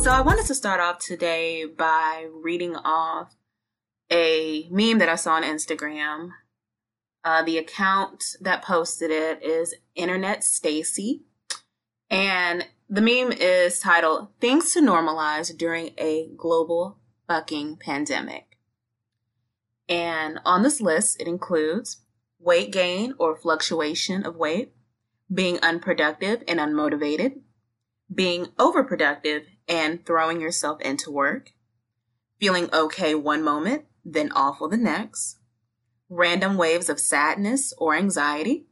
So I wanted to start off today by reading off a meme that I saw on Instagram. Uh, the account that posted it is Internet Stacy, and the meme is titled "Things to Normalize During a Global Fucking Pandemic." And on this list, it includes weight gain or fluctuation of weight, being unproductive and unmotivated, being overproductive and throwing yourself into work, feeling okay one moment, then awful the next, random waves of sadness or anxiety,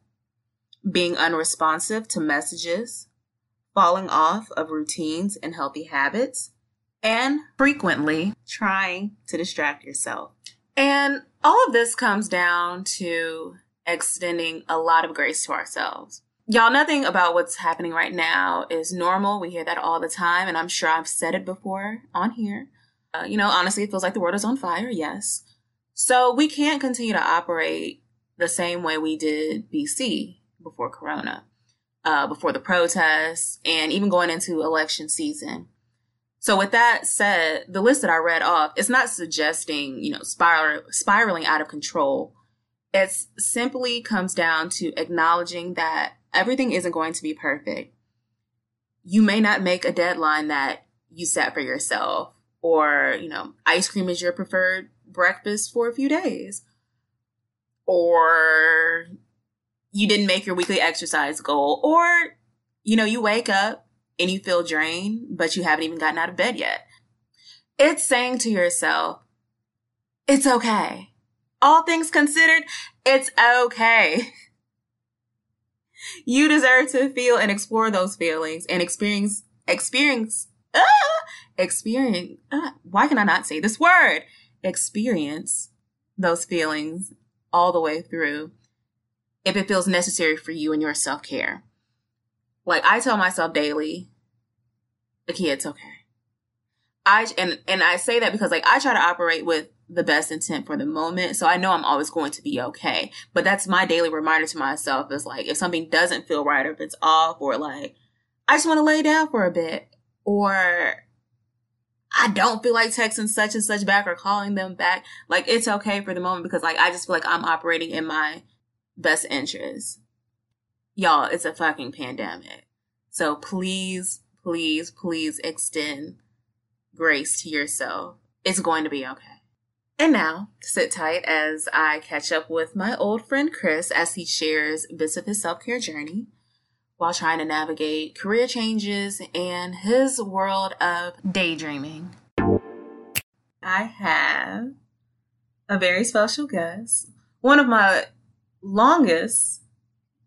being unresponsive to messages, falling off of routines and healthy habits, and frequently trying to distract yourself. And all of this comes down to extending a lot of grace to ourselves. Y'all, nothing about what's happening right now is normal. We hear that all the time, and I'm sure I've said it before on here. Uh, you know, honestly, it feels like the world is on fire, yes. So we can't continue to operate the same way we did BC before Corona, uh, before the protests, and even going into election season. So with that said, the list that I read off, it's not suggesting, you know, spiral, spiraling out of control. It simply comes down to acknowledging that everything isn't going to be perfect. You may not make a deadline that you set for yourself, or, you know, ice cream is your preferred breakfast for a few days, or you didn't make your weekly exercise goal, or, you know, you wake up and you feel drained, but you haven't even gotten out of bed yet. It's saying to yourself, it's okay. All things considered, it's okay. You deserve to feel and explore those feelings and experience, experience, ah, experience. Ah, why can I not say this word? Experience those feelings all the way through if it feels necessary for you and your self care. Like I tell myself daily, okay, it's okay. I and and I say that because like I try to operate with the best intent for the moment. So I know I'm always going to be okay. But that's my daily reminder to myself is like, if something doesn't feel right or if it's off or like, I just want to lay down for a bit or I don't feel like texting such and such back or calling them back. Like it's okay for the moment because like I just feel like I'm operating in my best interest. Y'all, it's a fucking pandemic. So please, please, please extend grace to yourself. It's going to be okay. And now, sit tight as I catch up with my old friend Chris as he shares bits of his self care journey while trying to navigate career changes and his world of daydreaming. I have a very special guest, one of my longest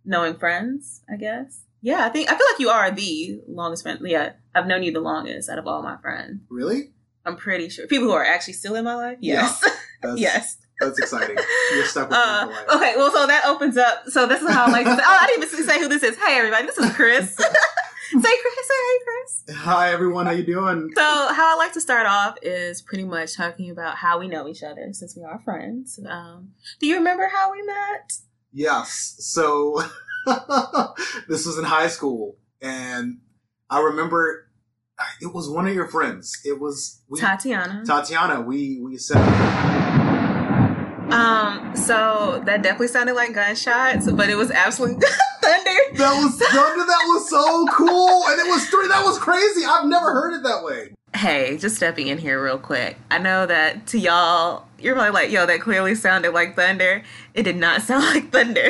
knowing friends, I guess. Yeah, I think I feel like you are the longest friend. Yeah, I've known you the longest out of all my friends. Really? I'm pretty sure people who are actually still in my life. Yes, Yeah, that's, yes. That's exciting. You're stuck with Uh, okay, well, so that opens up. So this is how I like to say. Oh, I didn't even say who this is. Hey, everybody, this is Chris. say Chris. Say hey, Chris. Hi everyone, how you doing? So how I like to start off is pretty much talking about how we know each other since we are friends. Um, do you remember how we met? Yes. So this was in high school, and I remember it was one of your friends. It was we, Tatiana. Tatiana. We we said Um, so that definitely sounded like gunshots, but it was absolutely thunder. that was thunder. That was so cool, and it was three. That was crazy. I've never heard it that way. Hey, just stepping in here real quick. I know that to y'all, you're probably like, yo, that clearly sounded like thunder. It did not sound like thunder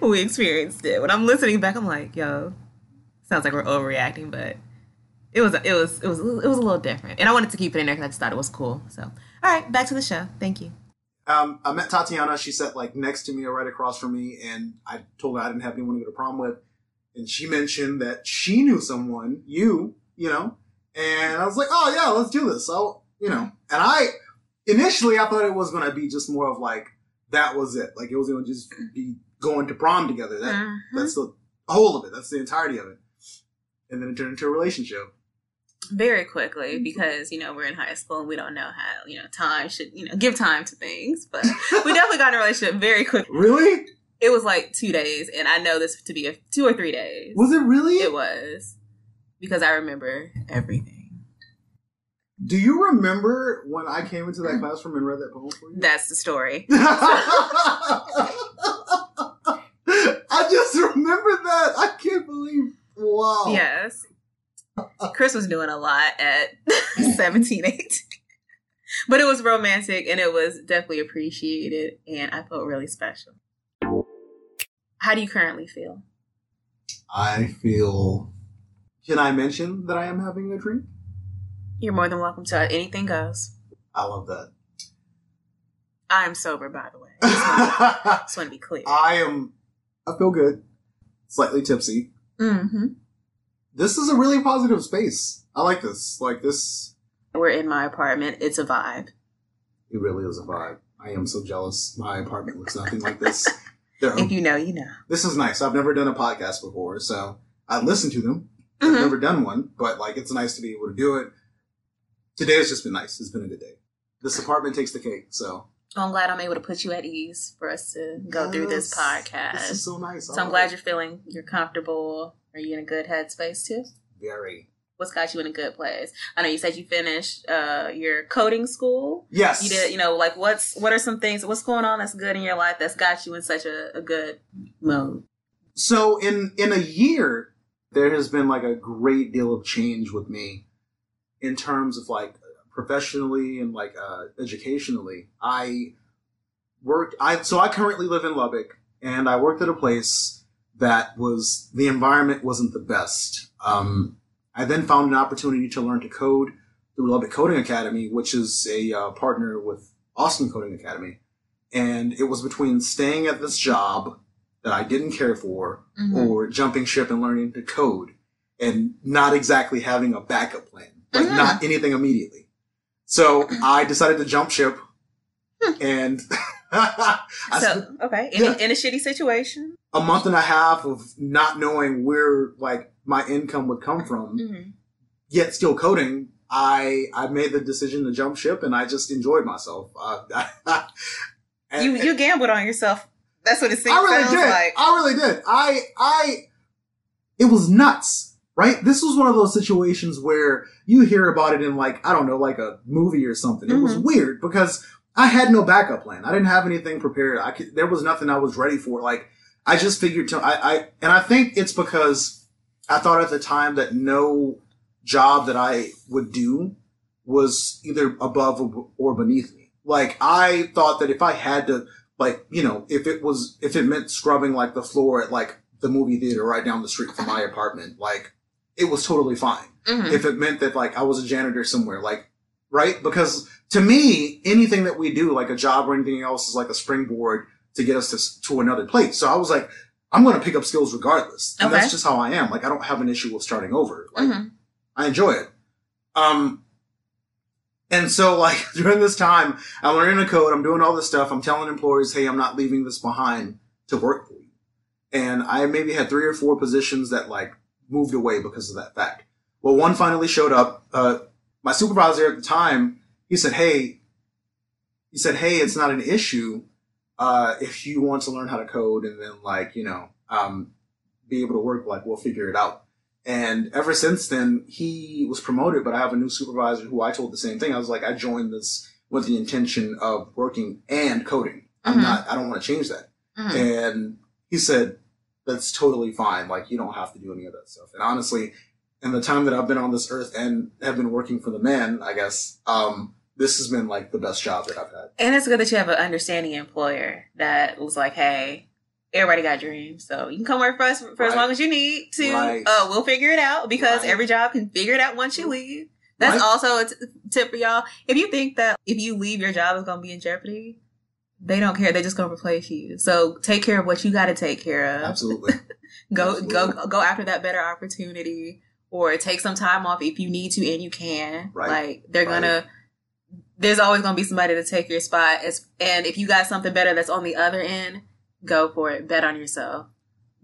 when we experienced it. When I'm listening back, I'm like, yo, sounds like we're overreacting, but it was, it was, it was, it was a little different. And I wanted to keep it in there because I just thought it was cool. So, all right, back to the show. Thank you. Um, I met Tatiana. She sat like next to me or right across from me, and I told her I didn't have anyone to go to prom with. And she mentioned that she knew someone, you, you know, and I was like, oh yeah, let's do this. So, you know, and I initially I thought it was going to be just more of like that was it, like it was going to just be going to prom together. That Mhm. that's the whole of it. That's the entirety of it. And then it turned into a relationship. Very quickly mm-hmm. because you know we're in high school and we don't know how you know time should you know give time to things but we definitely got in a relationship very quickly Really? it was like two days and i know this to be a two or three days Was it really? it was because i remember everything Do you remember when I came into that classroom and read that poem for you? That's the story. I just remember that. I can't believe. Wow. Yes. Chris was doing a lot at 17, 18. But it was romantic and it was definitely appreciated and I felt really special. How do you currently feel? I feel. Can I mention that I am having a drink? You're more than welcome to anything goes. I love that. I'm sober, by the way. I just want to be clear. I am. I feel good. Slightly tipsy. Mm-hmm. This is a really positive space. I like this. Like this. We're in my apartment. It's a vibe. It really is a vibe. I am so jealous. My apartment looks nothing like this. There, If you know, you know. this is nice. I've never done a podcast before, so I listen to them. Mhm. I've never done one, but like it's nice to be able to do it. Today has just been nice. It's been a good day. This apartment takes the cake, so I'm glad I'm able to put you at ease for us to go through this podcast. This is so nice. So I'm glad you're feeling you're comfortable. Are you in a good headspace too? very. What's got you in a good place? I know you said you finished uh, your coding school. Yes, You did, you know, like what's what are some things? What's going on that's good in your life that's got you in such a, a good mood? So in in a year, there has been like a great deal of change with me in terms of like professionally and like uh, educationally. I worked. I so I currently live in Lubbock, and I worked at a place that was the environment wasn't the best. Um, I then found an opportunity to learn to code through Lubbock Coding Academy, which is a uh, partner with Austin Coding Academy. And it was between staying at this job that I didn't care for Mhm. or jumping ship and learning to code and not exactly having a backup plan, like Mhm. not anything immediately. So I decided to jump ship and So okay, in, Yeah. in a shitty situation. A month and a half of not knowing where like my income would come from, Mhm. yet still coding. I I made the decision to jump ship and I just enjoyed myself. Uh, and- You you gambled on yourself. That's what it seems I really did. like. I really did. I I it was nuts, right? This was one of those situations where you hear about it in like I don't know, like a movie or something. It was Mhm. weird because I had no backup plan. I didn't have anything prepared. I could, there was nothing I was ready for. Like I just figured to I, I and I think it's because I thought at the time that no job that I would do was either above or- beneath me. Like I thought that if I had to like you know if it was if it meant scrubbing like the floor at like the movie theater right down the street from my apartment like it was totally fine Mhm. if it meant that like i was a janitor somewhere like right because to me anything that we do like a job or anything else is like a springboard to get us to, to another place so i was like i'm going to pick up skills regardless and Okay. that's just how i am like i don't have an issue with starting over like Mhm. I enjoy it. Um, and so like during this time, I'm learning to code. I'm doing all this stuff. I'm telling employers, Hey, I'm not leaving this behind to work for you. And I maybe had three or four positions that like moved away because of that fact. Well, one finally showed up. Uh, my supervisor at the time, he said, Hey, he said, Hey, it's not an issue. Uh, if you want to learn how to code and then like, you know, um, be able to work, like we'll figure it out. And ever since then, he was promoted, but I have a new supervisor who I told the same thing. I was like, I joined this with the intention of working and coding. I'm Mhm. not, I don't want to change that. Mhm. And he said, that's totally fine. Like, you don't have to do any of that stuff. And honestly, in the time that I've been on this earth and have been working for the man, I guess, um, this has been like the best job that I've had. And it's good that you have an understanding employer that was like, hey, everybody got dreams, so you can come work for us for as long as you need to. Right. Uh, we'll figure it out because Right. every job can figure it out once you leave. That's Right. also a t- tip for y'all. If you think that if you leave, your job is going to be in jeopardy, they don't care. They're just going to replace you. So take care of what you got to take care of. Absolutely. Go go Absolutely. go after that better opportunity, or take some time off if you need to and you can. Right. Like they're Right. gonna. There's always gonna be somebody to take your spot, As- and if you got something better that's on the other end, go for it. Bet on yourself,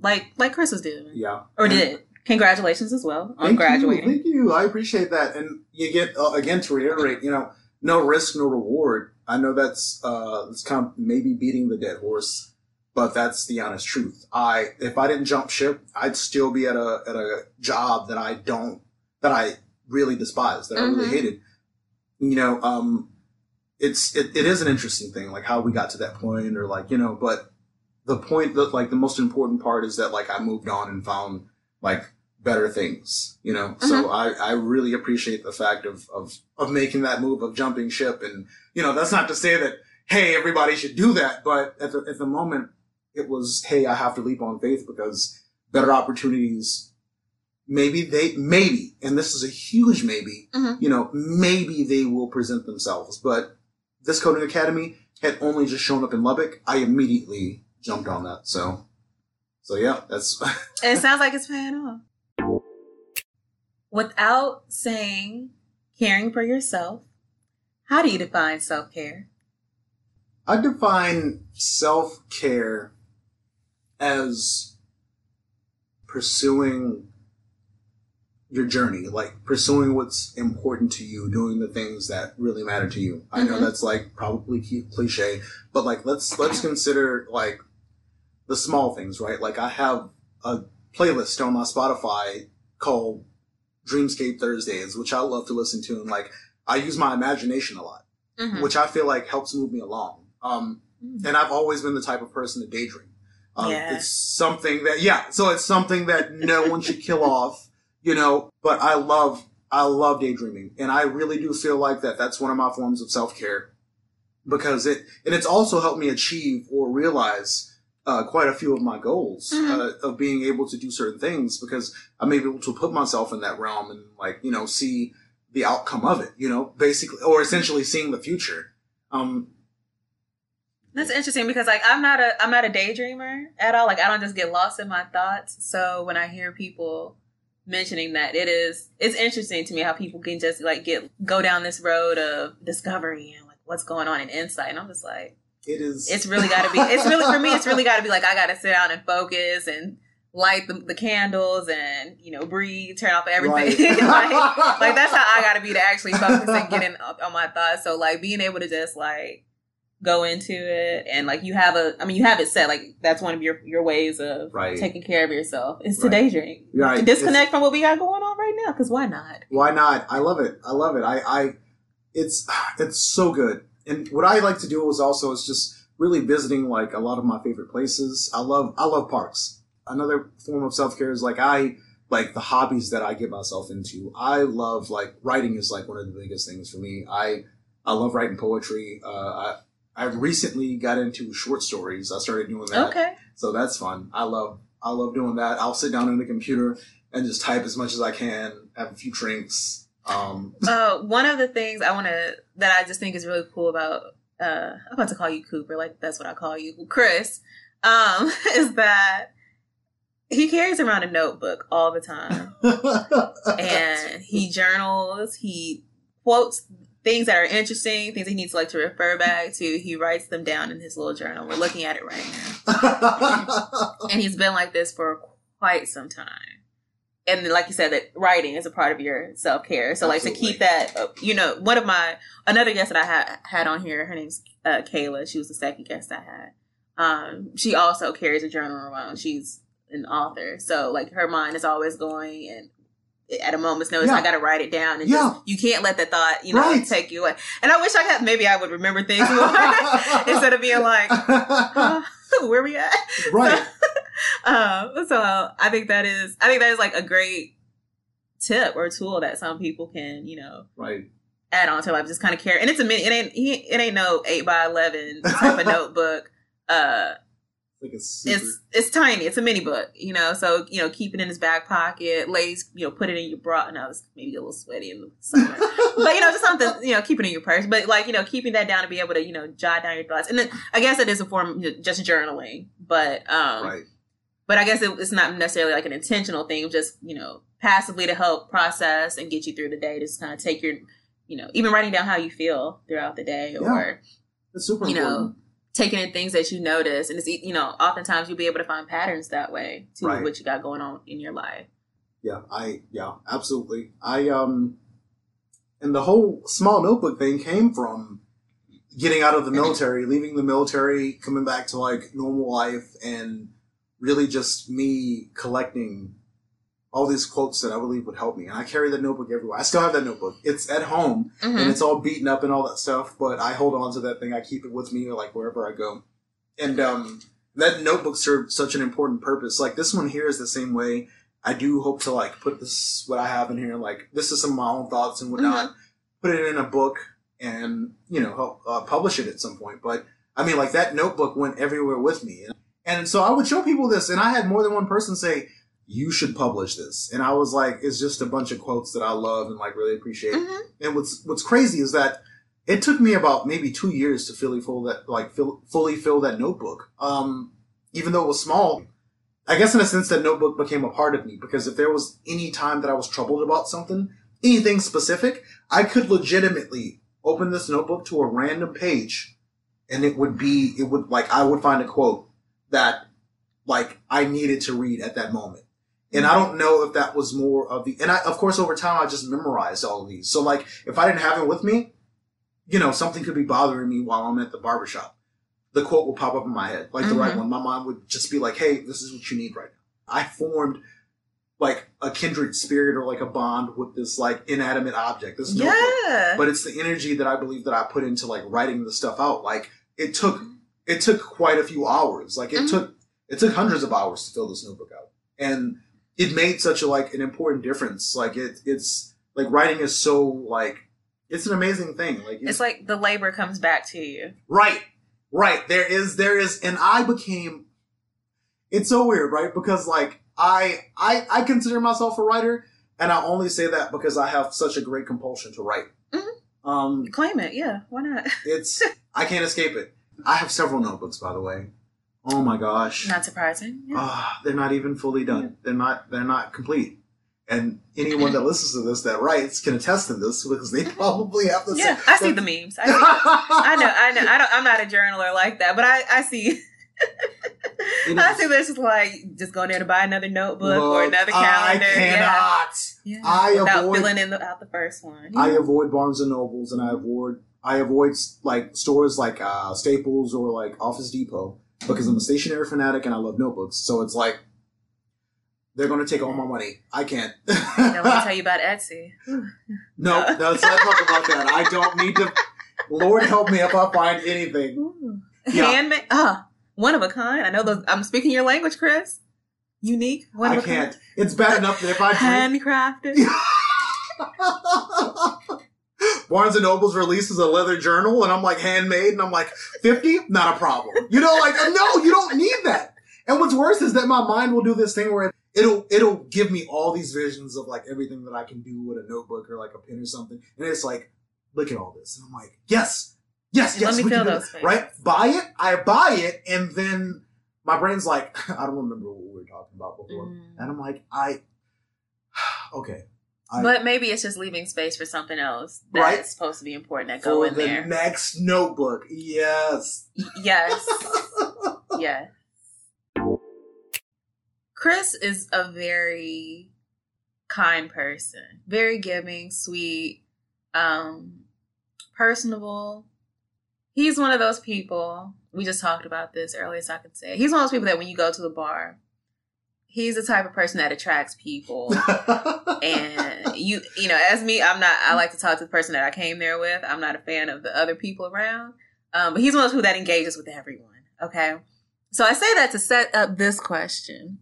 like like Chris was doing, yeah. or did. Congratulations as well on Thank graduating. You, thank you. I appreciate that. And you get uh, again to reiterate, you know, no risk, no reward. I know that's uh, it's kind of maybe beating the dead horse, but that's the honest truth. I if I didn't jump ship, I'd still be at a at a job that I don't that I really despise, that I really Mhm. hated. You know, um, it's it, it is an interesting thing, like how we got to that point, or like you know, but the point that like the most important part is that like I moved on and found like better things, you know. Mm-hmm. So I I really appreciate the fact of of of making that move of jumping ship, and you know, that's not to say that hey everybody should do that, but at the at the moment it was hey I have to leap on faith because better opportunities maybe they maybe and this is a huge maybe mm-hmm. you know maybe they will present themselves but this coding academy had only just shown up in lubbock. I immediately jumped on that so so yeah that's it sounds like it's paying off. Without saying caring for yourself how do you define self-care? I define self-care as pursuing your journey, like pursuing what's important to you, doing the things that really matter to you. Mm-hmm. I know mm-hmm. that's like probably cliche, but like let's let's consider like the small things, right? Like I have a playlist on my Spotify called Dreamscape Thursdays, which I love to listen to, and like I use my imagination a lot, mm-hmm. which I feel like helps move me along. Um, mm-hmm. and I've always been the type of person to daydream. Um, yeah. It's something that, yeah, so it's something that no one should kill off you know, but I love, I love daydreaming. And I really do feel like that that's one of my forms of self care because it, and it's also helped me achieve or realize uh, quite a few of my goals mm-hmm. uh, of being able to do certain things because I'm able to put myself in that realm and like, you know, see the outcome of it, you know, basically, or essentially seeing the future. Um, that's interesting because like I'm not a I'm not a daydreamer at all. Like I don't just get lost in my thoughts. So when I hear people mentioning that it is it's interesting to me how people can just like get go down this road of discovery and like what's going on and insight. And i'm just like it is. it's really got to be it's really for me it's really got to be like i gotta sit down and focus and light the, the candles and you know breathe turn off everything. Right. like, like, that's how i gotta be to actually focus and get in on my thoughts. So like being able to just like go into it and like you have a I mean you have it set like that's one of your your ways of right. taking care of yourself. Is to right. daydream right. to disconnect it's, from what we got going on right now because why not? Why not? I love it. I love it. I I it's it's so good. And what I like to do is also is just really visiting like a lot of my favorite places. I love I love parks. Another form of self care is like I like the hobbies that I get myself into. I love like writing is like one of the biggest things for me. I I love writing poetry. Uh, I, I recently got into short stories. I started doing that. Okay. So that's fun. I love I love doing that. I'll sit down on the computer and just type as much as I can, have a few drinks. Um uh, one of the things I want to that I just think is really cool about uh I'm about to call you Cooper, like that's what I call you, Chris, um, is that he carries around a notebook all the time. and he journals, he quotes things that are interesting, things he needs like to refer back to, he writes them down in his little journal. We're looking at it right now. and he's been like this for quite some time. And like you said, that writing is a part of your self care. So, Absolutely. like to keep that, uh, you know, one of my another guest that I had had on here, her name's uh, Kayla. She was the second guest I had. Um, she also carries a journal around. She's an author, so like her mind is always going and at a moment's notice. Yeah. I got to write it down, and yeah. just, you can't let that thought, you know, right. take you away. And I wish I had. Maybe I would remember things instead of being like, uh, "Where we at?" Right. um, so I think that is. I think that is like a great tip or tool that some people can, you know, right. Add on to life, just kind of care, and it's a mini. It ain't. It ain't no eight by eleven type of notebook. Uh, like it's super... it's it's tiny. It's a mini book, you know. So you know, keep it in his back pocket. Ladies, you know, put it in your bra. Now it's maybe a little sweaty in the summer, but you know, just something. You know, keep it in your purse. But like you know, keeping that down to be able to you know jot down your thoughts. And then I guess it is a form of just journaling, but um, right. But I guess it, it's not necessarily like an intentional thing. Just you know, passively to help process and get you through the day. Just kind of take your, you know, even writing down how you feel throughout the day, yeah. or it's super you important. know taking in things that you notice and it's you know oftentimes you'll be able to find patterns that way to right. what you got going on in your life yeah i yeah absolutely i um and the whole small notebook thing came from getting out of the military leaving the military coming back to like normal life and really just me collecting all these quotes that I believe would help me. And I carry that notebook everywhere. I still have that notebook. It's at home Mhm. and it's all beaten up and all that stuff, but I hold on to that thing. I keep it with me like wherever I go. And um that notebook served such an important purpose. Like this one here is the same way. I do hope to like put this what I have in here. Like this is some of my own thoughts and whatnot. Put it in a book and you know help uh, publish it at some point. But I mean, like that notebook went everywhere with me, and, and so I would show people this, and I had more than one person say, "You should publish this," and I was like, "It's just a bunch of quotes that I love and like really appreciate." Mhm. And what's what's crazy is that it took me about maybe two years to fully fill that like fill, fully fill that notebook. Um, even though it was small, I guess in a sense that notebook became a part of me because if there was any time that I was troubled about something, anything specific, I could legitimately open this notebook to a random page, and it would be it would like I would find a quote that like I needed to read at that moment. And I don't know if that was more of the, and I, of course, over time, I just memorized all of these. So like, if I didn't have it with me, you know, something could be bothering me while I'm at the barbershop. The quote will pop up in my head, like the right Mhm. one. My mom would just be like, Hey, this is what you need right now. I formed like a kindred spirit or like a bond with this like inanimate object, this notebook Yeah. but it's the energy that I believe that I put into like writing the stuff out. Like it took it took quite a few hours. Like it Mhm. took it took hundreds of hours to fill this notebook out, and it made such a like an important difference. Like it it's like writing is so like it's an amazing thing. Like it's like the labor comes back to you. Right. Right. There is there is and I became it's so weird, right? Because like I I I consider myself a writer and I only say that because I have such a great compulsion to write. Mhm. Um Claim it. Yeah. Why not? it's I can't escape it. I have several notebooks by the way. Oh my gosh. Not surprising. Yeah. Ah, they're not even fully done. They're not they're not complete. And anyone that listens to this that writes can attest to this because they probably have the yeah. same I see the memes. I, see, I know. I know. I don't. I'm not a journaler like that, but I. I see. It I is- see this is like just going there to buy another notebook or another calendar. Yeah. cannot. Yeah. I Without avoid- filling in the, out the first one. I avoid Barnes and Nobles and I avoid I avoid like stores like uh, Staples or like Office Depot because I'm a stationary fanatic and I love notebooks. So it's like they're going to take all my money. I can't. Now, let me tell you about Etsy. no, no, let's not talk about that. I don't need to. Lord help me if I find anything. Ooh. Yeah. Handmade. Ah, one of a kind. I know those. I'm speaking your language, Chris. Unique. One I of a can't. kind. It's bad enough that if I. Handcrafted. Barnes and Noble's releases a leather journal, and I'm like handmade, and I'm like fifty, not a problem. You know, like no, you don't need that. And what's worse is that my mind will do this thing where it'll it'll give me all these visions of like everything that I can do with a notebook or like a pen or something, and it's like, look at all this, and I'm like, yes, yes, yes. Let me feel those things. right? Buy it, I buy it, and then my brain's like, I don't remember what we were talking about before, Mm. and I'm like, I, okay, I- But maybe it's just leaving space for something else that's Right. supposed to be important that go for in the there. next notebook. Yes. Yes. yes. Chris is a very kind person, very giving, sweet, um, personable. He's one of those people. We just talked about this earlier, so I could say he's one of those people that when you go to the bar, he's the type of person that attracts people. and you you know as me i'm not i like to talk to the person that i came there with. I'm not a fan of the other people around. Um, but he's one of those who that engages with everyone okay? So i say that to set up this question.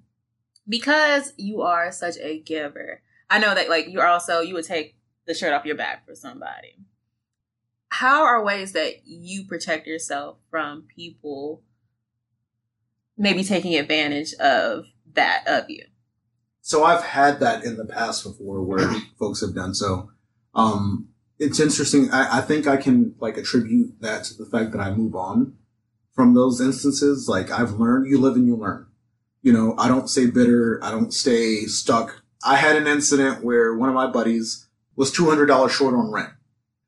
Because you are such a giver i know that like you're also you would take the shirt off your back for somebody. How are ways that you protect yourself from people maybe taking advantage of that of you so I've had that in the past before where folks have done so. Um, it's interesting. I, I think I can like attribute that to the fact that I move on from those instances. Like I've learned, you live and you learn. You know, I don't stay bitter. I don't stay stuck. I had an incident where one of my buddies was $200 short on rent.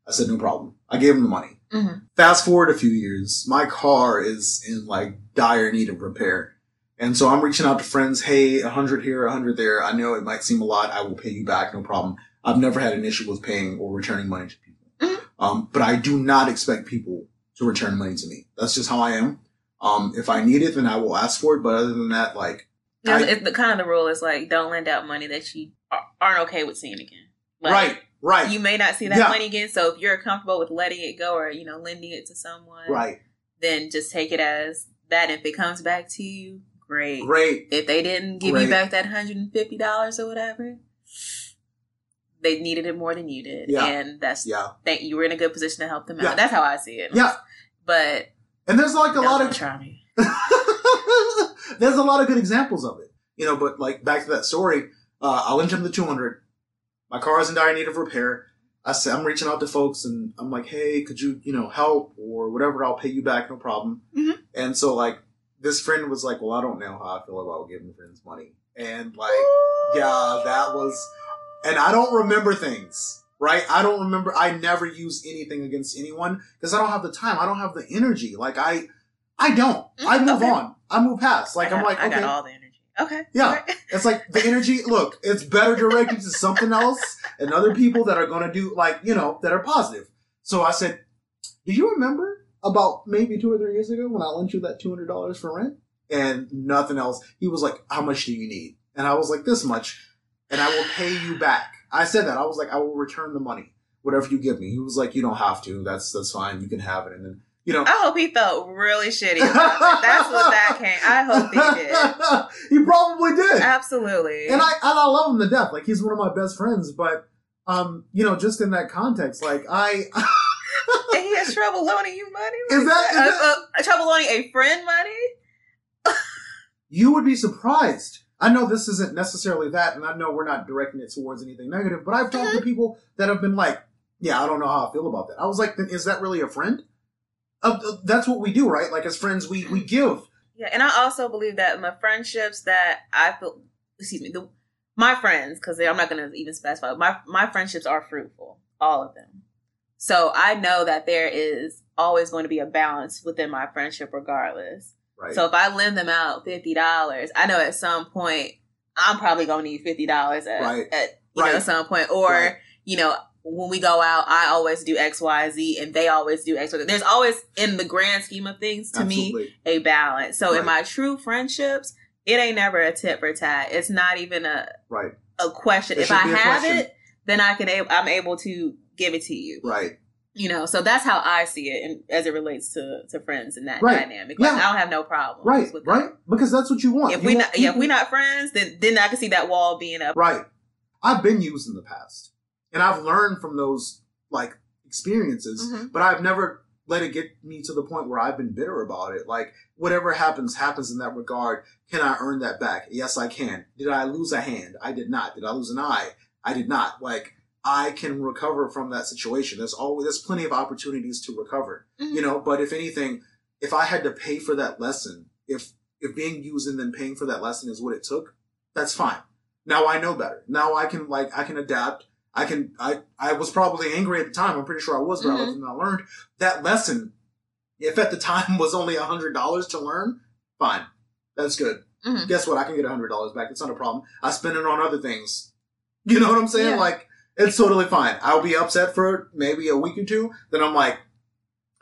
I said, no problem. I gave him the money. Mhm. Fast forward a few years, my car is in like dire need of repair. And so I'm reaching out to friends, hey, a hundred here, a hundred there. I know it might seem a lot. I will pay you back, no problem. I've never had an issue with paying or returning money to people. Mhm. Um, but I do not expect people to return money to me. That's just how I am. Um, if I need it, then I will ask for it. But other than that, like, It's- I- the kind of the rule is like don't lend out money that you are- aren't okay with seeing again. Like, right, right, You may not see that Yeah. money again, so if you're comfortable with letting it go or you know lending it to someone, right. then just take it as that. If it comes back to you, great. Great. If they didn't give Great. you back that hundred and fifty dollars or whatever, they needed it more than you did, Yeah. and that's Yeah. that you were in a good position to help them out. Yeah. That's how I see it. Yeah. but And there's like a lot of try there's a lot of good examples of it. You know, but like back to that story, uh, I lent him the 200. My car is in dire need of repair. I said, I'm reaching out to folks and I'm like, hey, could you, you know, help or whatever? I'll pay you back, no problem. Mhm. And so like this friend was like, well, I don't know how I feel about giving friends money. And like, yeah, that was, and I don't remember things, right? I don't remember, I never use anything against anyone because I don't have the time. I don't have the energy. Like I, I don't. I Mm, move okay. on. I move past. Like I I'm got- like, I okay. got all the energy. Okay, Yeah. Alright. It's like the energy, look, it's better directed to something else and other people that are going to do, like, you know, that are positive. So I said, Do you remember about maybe two or three years ago when I lent you that $200 for rent? And nothing else. He was like, How much do you need? And I was like, This much. And I will pay you back. I said that. I was like, I will return the money, whatever you give me. He was like, You don't have to. That's that's fine. You can have it. And then, you know. I hope he felt really shitty. That's what that came. I hope he did. he probably did. Absolutely. and I and I love him to death. Like he's one of my best friends, but um, you know, just in that context, like I and he has trouble loaning you money. Is that- is Uh, that- uh, trouble loaning a friend money? you would be surprised. I know this isn't necessarily that, and I know we're not directing it towards anything negative, but I've talked to people that have been like, "Yeah, I don't know how I feel about that." I was like, "Then is that really a friend?" Uh, uh, that's what we do, right? Like as friends, we we give. Yeah, and I also believe that my friendships that I feel, excuse me, the, my friends, because I'm not going to even specify, my my friendships are fruitful, all of them. So I know that there is always going to be a balance within my friendship, regardless. Right. So if I lend them out fifty dollars, I know at some point I'm probably gonna need fifty dollars at, Right. at you know Right. at some point, or you know when we go out, I always do X, Y, Z, and they always do X, Y. Z. There's always in the grand scheme of things to me a balance. So in my true friendships, it ain't never a tit for tat. It's not even a Right. a question. It if I should be a have question. it, then I can I'm able to give it to you. Right. You know, so that's how I see it, and as it relates to to friends and that Right. dynamic. Like, Yeah. I don't have no problem. Right. with that. Right. Because that's what you want. If You we want not yeah, if people- we not friends, then then I can see that wall being up. Right. I've been used in the past. And I've learned from those like experiences, Mhm. but I've never let it get me to the point where I've been bitter about it. Like whatever happens, happens in that regard. Can I earn that back? Yes, I can. Did I lose a hand? I did not. Did I lose an eye? I did not. Like I can recover from that situation. There's always there's plenty of opportunities to recover. Mhm. You know, but if anything, if I had to pay for that lesson, if if being used and then paying for that lesson is what it took, that's fine. Now I know better. Now I can like I can adapt. I can I I was probably angry at the time. I'm pretty sure I was, but I Mhm. lived and I learned that lesson. If at the time was only a hundred dollars to learn, fine, that's good. Mhm. Guess what? I can get a hundred dollars back. It's not a problem. I spend it on other things. You know what I'm saying? Yeah. Like it's totally fine. I'll be upset for maybe a week or two. Then I'm like,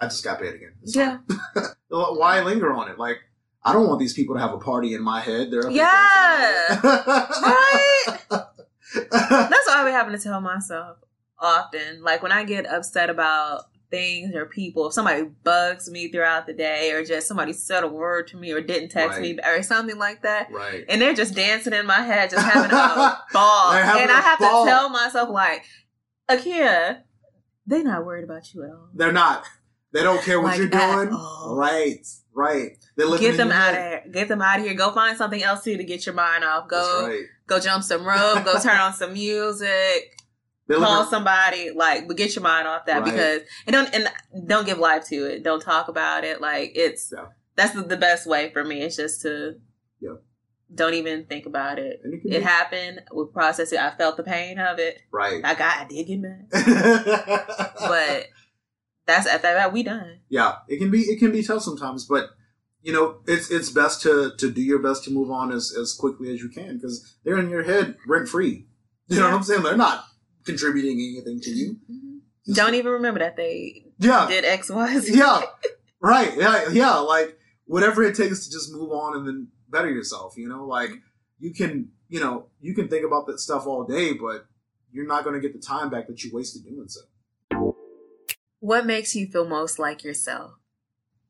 I just got paid again. It's Yeah. why linger on it? Like, I don't want these people to have a party in my head. They're Yeah. Right? That's what I be having to tell myself often. Like when I get upset about things or people, if somebody bugs me throughout the day or just somebody said a word to me or didn't text me or something like that. right. And they're just dancing in my head, just having a ball. Having And I a have ball. to tell myself, like, Akia, they're not worried about you at all. They're not. They don't care what Like, you're doing. all. Right. Right. They're Get them out of here. Get them out of here. Go find something else to to get your mind off. Go right. go jump some rope. go turn on some music. Call somebody like but get your mind off that Right. because and don't and don't give life to it don't talk about it like it's Yeah. that's the, the best way for me it's just to Yeah. don't even think about it it it happened we process it i felt the pain of it right. i got i did get mad but that's at that we done yeah, it can be it can be tough sometimes, but you know it's it's best to to do your best to move on as as quickly as you can because they're in your head rent free. You know what I'm saying? They're not contributing anything to you. Mm-hmm. don't even remember that they Yeah, did x y z yeah, right. Yeah, yeah. Like whatever it takes to just move on and then better yourself. You know, like you can, you know, you can think about that stuff all day, but you're not going to get the time back that you wasted doing so. What makes you feel most like yourself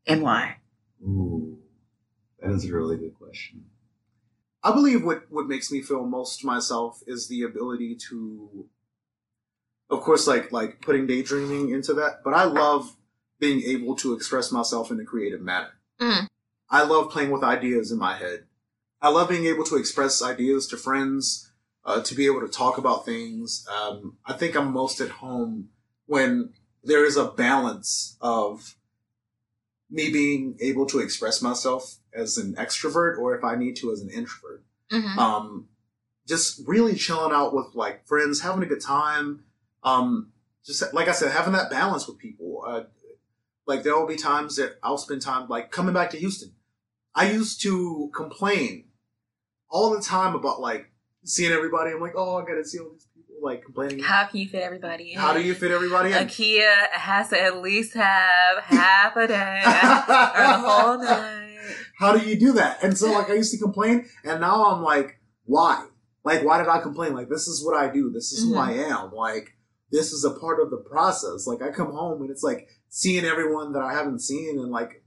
and why? Ooh, that is a really good question. I believe what, what makes me feel most myself is the ability to, of course, like like putting daydreaming into that. But I love being able to express myself in a creative manner. Mm. I love playing with ideas in my head. I love being able to express ideas to friends, uh, to be able to talk about things. Um, I think I'm most at home when there is a balance of me being able to express myself as an extrovert or if I need to as an introvert. Mm-hmm. Um, just really chilling out with like friends, having a good time. Um, just like I said, having that balance with people. Uh, like there will be times that I'll spend time like coming back to Houston. I used to complain all the time about like seeing everybody. I'm like, oh, I gotta see all these people like complaining. How can you fit everybody in? How do you fit everybody in? Akia has to at least have half a day or the whole night. How do you do that? And so like I used to complain and now I'm like, why? Like why did I complain? Like this is what I do. This is who Mhm. I am. Like this is a part of the process. Like I come home and it's like seeing everyone that I haven't seen in like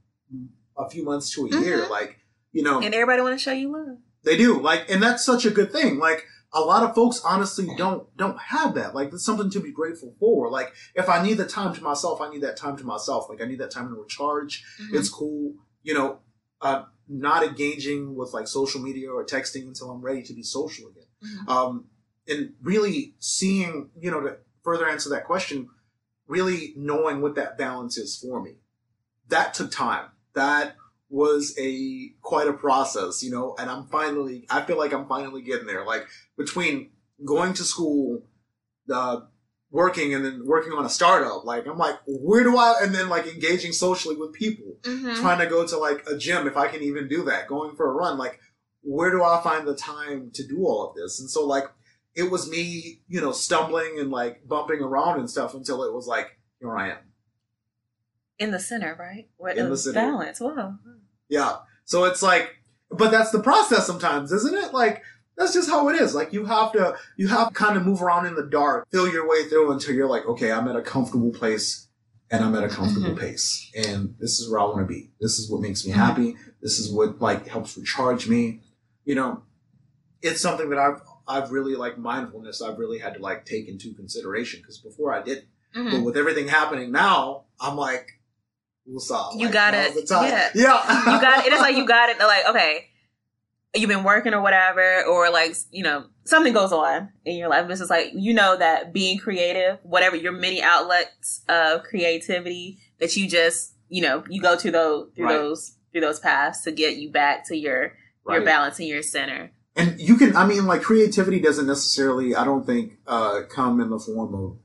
a few months to a year. Mhm. Like, you know, And everybody want to show you love. they do. Like and that's such a good thing. Like a lot of folks honestly don't don't have that. Like there's something to be grateful for. Like if I need the time to myself, I need that time to myself. Like I need that time to recharge Mhm. it's cool, you know, uh, not engaging with like social media or texting until I'm ready to be social again. Mhm. Um, and really seeing, you know, further answer that question, really knowing what that balance is for me. That took time. That was a quite a process, you know, and I'm finally, I feel like I'm finally getting there. Like between going to school, uh, working and then working on a startup, like I'm like, where do I, and then like engaging socially with people Mhm. trying to go to like a gym if I can even do that, going for a run, like where do I find the time to do all of this? And so like it was me, you know, stumbling and like bumping around and stuff until it was like, here I am. In the center, right? Where In the center. balance. Wow. Yeah. So it's like but that's the process sometimes, isn't it? Like that's just how it is. Like you have to you have to kind of move around in the dark, feel your way through until you're like, okay, I'm at a comfortable place and I'm at a comfortable Mhm. pace. And this is where I want to be. This is what makes me Mhm. happy. This is what like helps recharge me. You know, it's something that I've I've really like mindfulness I've really had to like take into consideration because before I didn't. Mhm. But with everything happening now, I'm like, what's up? You Like, got it. Yeah. Yeah. you got it. It's like you got it. Like okay, you've been working or whatever, or like you know something goes on in your life. This is like you know that being creative, whatever your many outlets of creativity that you just you know you go to those through Right. those through those paths to get you back to your your balance and your center. And you can i mean like creativity doesn't necessarily i don't think uh come in the form of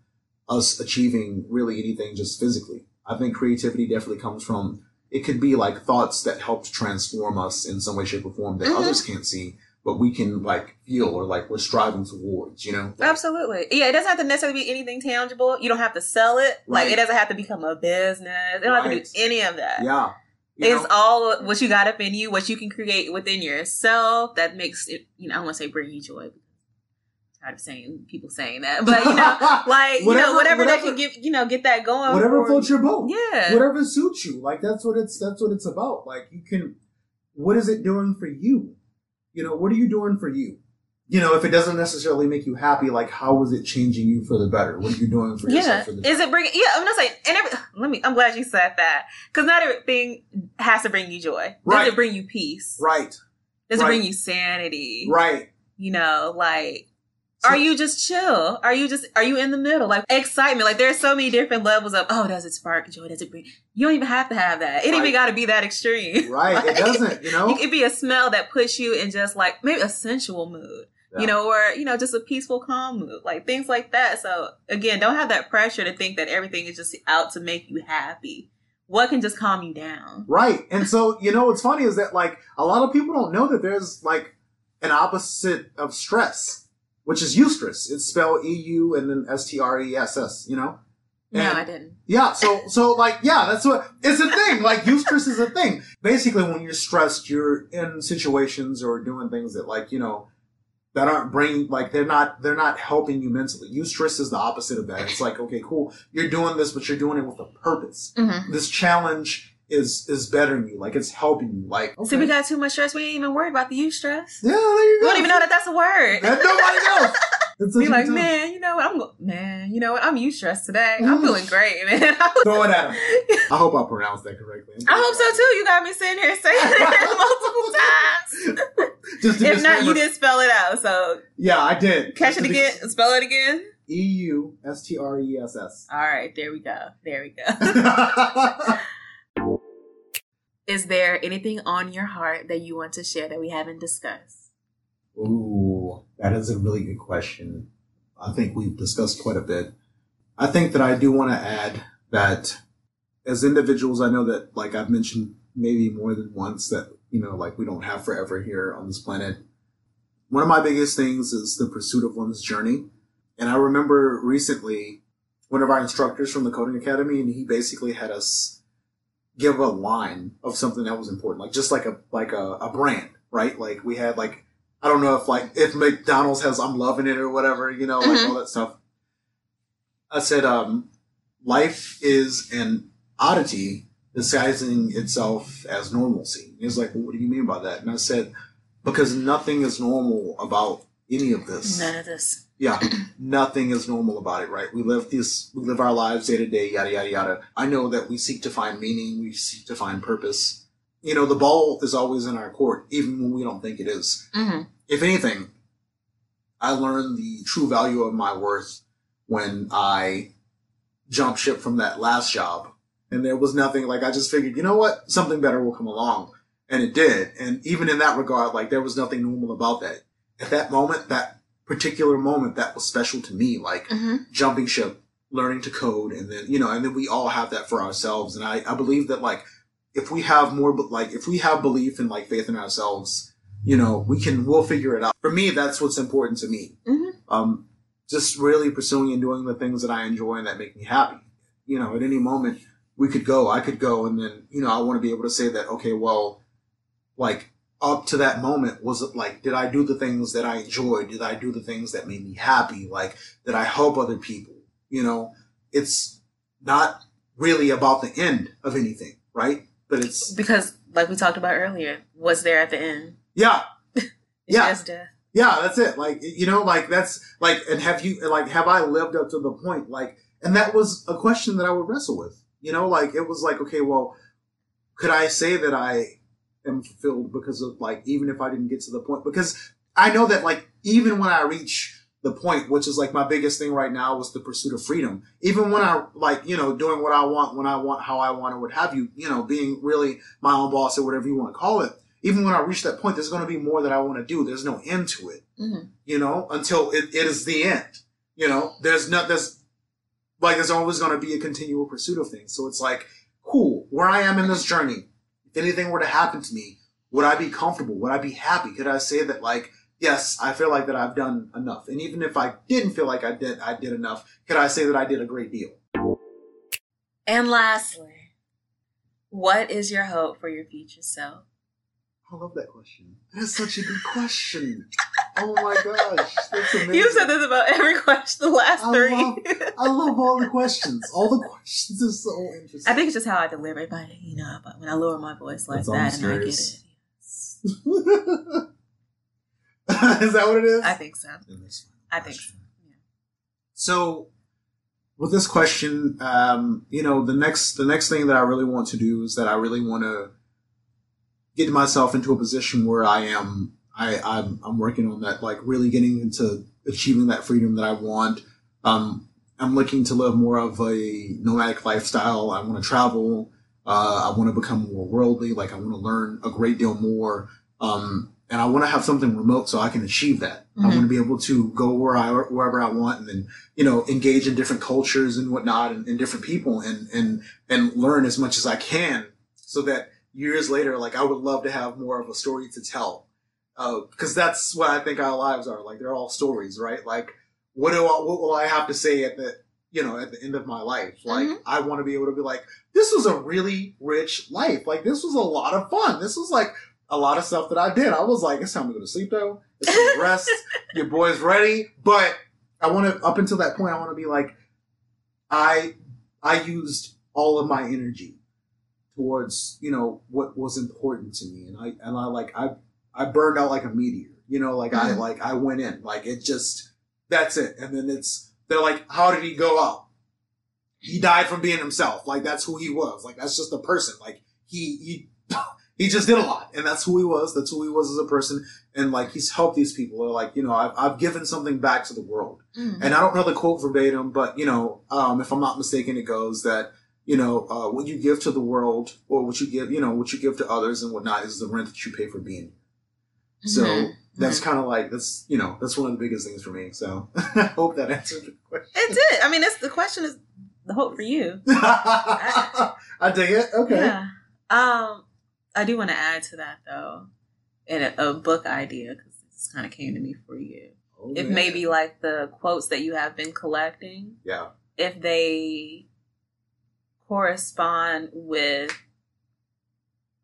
us achieving really anything just physically i think creativity definitely comes from it could be like thoughts that help transform us in some way shape or form that Mhm. others can't see but we can like feel or like we're striving towards you know Absolutely. Yeah, it doesn't have to necessarily be anything tangible. You don't have to sell it. Like it doesn't have to become a business. It don't have to do any of that. yeah It's know? all what you got up in you, what you can create within yourself that makes it, you know, I want to say bring you joy. I'm tired of saying people saying that, but you know, like, you Whatever- know, whatever, that can get, you know, get that going. whatever floats your boat Yeah. whatever suits you. Like that's what it's that's what it's about. Like you can what is it doing for you? You know, what are you doing for you? You know, if it doesn't necessarily make you happy, like how is it changing you for the better? What are you doing for Yeah. yourself for the Is it bringing, yeah, I'm not saying, and every, let me, I'm glad you said that. Cause not everything has to bring you joy. Does Right. it bring you peace? Right, Does it bring you sanity? right. You know, like, So- are you just chill? Are you just are you in the middle? Like excitement. Like there's so many different levels of oh, does it spark joy? Does it bring you don't even have to have that. It ain't Right. even gotta be that extreme. Right. Like, it doesn't, you know? It could be a smell that puts you in just like maybe a sensual mood. Yeah. You know, or you know, just a peaceful, calm mood. Like things like that. So again, don't have that pressure to think that everything is just out to make you happy. What can just calm you down? Right. And so, you know, what's funny is that like a lot of people don't know that there's like an opposite of stress, which is eustress. It's spelled E U and then S T R E S S, you know? No, I didn't. Yeah, so so like yeah, that's what it's a thing. Like eustress is a thing. Basically, when you're stressed, you're in situations or doing things that like you know that aren't bringing like they're not they're not helping you mentally. Eustress is the opposite of that. It's like okay, cool, you're doing this, but you're doing it with a purpose. Mm-hmm. This challenge is is bettering you. Like it's helping you. Like okay. See, we got too much stress. We ain't even worried about the eustress. yeah, there you We don't even know that that's a word. that nobody knows. Be like, man, you know what? I'm man, you know what? I'm eustressed today. I'm feeling great, man. Throw it at him. I hope I pronounced that correctly. I hope so too. You got me sitting here saying it multiple times. Just if not, you didn't spell it out. So Yeah, I did. catch it Just to again. Spell it again. E U S T R E S S. All right, there we go. There we go. Is there anything on your heart that you want to share that we haven't discussed? Ooh, that is a really good question. I think we've discussed quite a bit. I think that I do want to add that as individuals, I know that, like I've mentioned maybe more than once, that, you know, like we don't have forever here on this planet. One of my biggest things is the pursuit of one's journey. And I remember recently one of our instructors from the coding academy, and he basically had us give a line of something that was important, like just like a like a, a brand, right? Like we had like I don't know if like if McDonald's has I'm loving it or whatever, you know, like Mhm. all that stuff. I said, um, life is an oddity disguising itself as normalcy. He was like, well, what do you mean by that? And I said, because nothing is normal about any of this. None of this. Yeah, nothing is normal about it, right? We live this, we live our lives day to day, yada yada yada. I know that we seek to find meaning, we seek to find purpose. You know, the ball is always in our court, even when we don't think it is. Mm-hmm. If anything, I learned the true value of my worth when I jumped ship from that last job, and there was nothing like I just figured, you know what, something better will come along, and it did. And even in that regard, like there was nothing normal about that. At that moment, that particular moment, that was special to me. Like Mm-hmm. jumping ship, learning to code, and then you know, and then we all have that for ourselves. And I, I believe that like if we have more, like if we have belief and like faith in ourselves, you know, we can we'll figure it out. For me, that's what's important to me. Mhm. Um, just really pursuing and doing the things that I enjoy and that make me happy. You know, at any moment we could go, I could go, and then you know, I want to be able to say that okay, well, like up to that moment was it like did i do the things that i enjoyed did i do the things that made me happy like did i help other people you know it's not really about the end of anything right but it's Because, like we talked about earlier, what's there at the end? yeah. Yeah. yeah that's it. Like you know like that's like and have you like have i lived up to the point like and that was a question that i would wrestle with. You know like it was like okay well could i say that i am fulfilled because of like even if i didn't get to the point? Because i know that like even when i reach the point which is like my biggest thing right now was the pursuit of freedom even when i like you know doing what i want when i want how i want or what have you you know being really my own boss or whatever you want to call it even when i reach that point there's going to be more that i want to do there's no end to it Mm-hmm. you know, until it, it is the end. You know, there's not, there's, like, there's always going to be a continual pursuit of things. So it's like, cool, where I am in this journey, if anything were to happen to me, would I be comfortable? Would I be happy? Could I say that, like, yes, I feel like that I've done enough? And even if I didn't feel like I did, I did enough, could I say that I did a great deal? And lastly, what is your hope for your future self? I love that question. That's such a good question. Oh my gosh, that's amazing. You said this about every question, the last I three. love- I love all the questions. All the questions are so interesting. I think it's just how I deliver it, but you know, when I lower my voice like That's that and I get curious. it. yes. is that what it is? I think so. And this I think so. question. So, with this question, um, you know, the next the next thing that I really want to do is that I really want to get myself into a position where I am. I, I'm I'm working on that, like really getting into achieving that freedom that I want. Um, I'm looking to live more of a nomadic lifestyle. I want to travel. Uh, I want to become more worldly. Like I want to learn a great deal more. Um, and I want to have something remote so I can achieve that. I Mhm. want to be able to go where I wherever I want, and then you know engage in different cultures and whatnot, and, and different people, and and and learn as much as I can, so that years later, like I would love to have more of a story to tell, because that's what I think our lives are. Like they're all stories, right? Like what do I, what will I have to say at the you know, at the end of my life. Like, mm-hmm. I want to be able to be like, this was a really rich life. Like, this was a lot of fun. This was like a lot of stuff that I did. I was like, it's time to go to sleep though. It's time to rest. Your boy's ready. But I want to, up until that point, I want to be like, I, I used all of my energy towards, you know, what was important to me. And I, and I like, I, I burned out like a meteor, you know, like mm-hmm. I, like I went in, like it just, that's it. And then it's, they're like, how did he go out? He died from being himself. Like that's who he was. Like that's just a person. Like he, he, he just did a lot and that's who he was. That's who he was as a person. And like he's helped these people. They're like, you know, I've, I've given something back to the world. Mm-hmm. And I don't know the quote verbatim, but you know, um, if I'm not mistaken, it goes that, you know, uh, what you give to the world or what you give, you know, what you give to others and whatnot is the rent that you pay for being. So mm-hmm. that's mm-hmm. kind of like that's you know that's one of the biggest things for me. So I hope that answered the question. It did. I mean, it's the question is the hope for you. I, I dig it. Okay. Yeah. Um, I do want to add to that though, in a, a book idea because this kind of came to me for you. Oh, if maybe like the quotes that you have been collecting, yeah, if they correspond with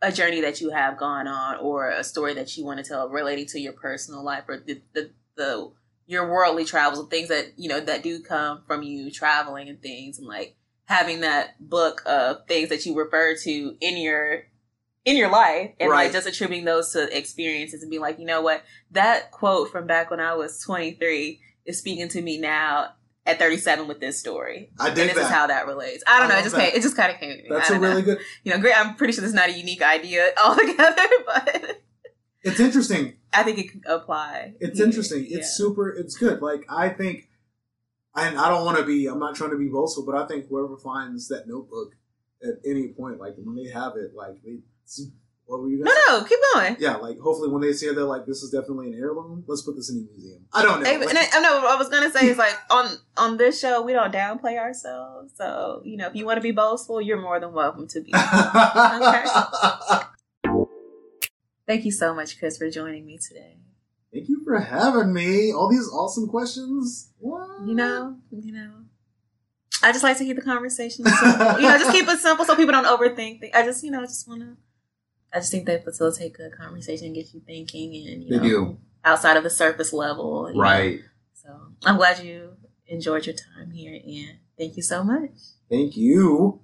a journey that you have gone on or a story that you want to tell relating to your personal life or the, the, the your worldly travels and things that you know that do come from you traveling and things and like having that book of things that you refer to in your in your life and right. like just attributing those to experiences and being like you know what that quote from back when i was 23 is speaking to me now at 37 with this story. I did and this that. is how that relates. I don't I know. It just came, it just kind of came to me. That's a really know. good. You know, great. I'm pretty sure this is not a unique idea altogether, but it's interesting. I think it can apply. It's interesting. Yeah. It's super. It's good. Like I think, and I don't want to be. I'm not trying to be boastful, but I think whoever finds that notebook at any point, like when they have it, like they what were you guys? No, no, keep going. Yeah, like hopefully when they see it, they're like, "This is definitely an heirloom. Let's put this in a museum." I don't know. And I, I know what I was gonna say is like on on this show we don't downplay ourselves. So you know, if you want to be boastful, you're more than welcome to be. okay. Thank you so much, Chris, for joining me today. Thank you for having me. All these awesome questions. What? You know, you know. I just like to keep the conversation simple. you know, just keep it simple so people don't overthink. I just, you know, I just want to I just think they facilitate good conversation get you thinking and you they know, do. outside of the surface level. Right. Know. So I'm glad you enjoyed your time here and thank you so much. Thank you.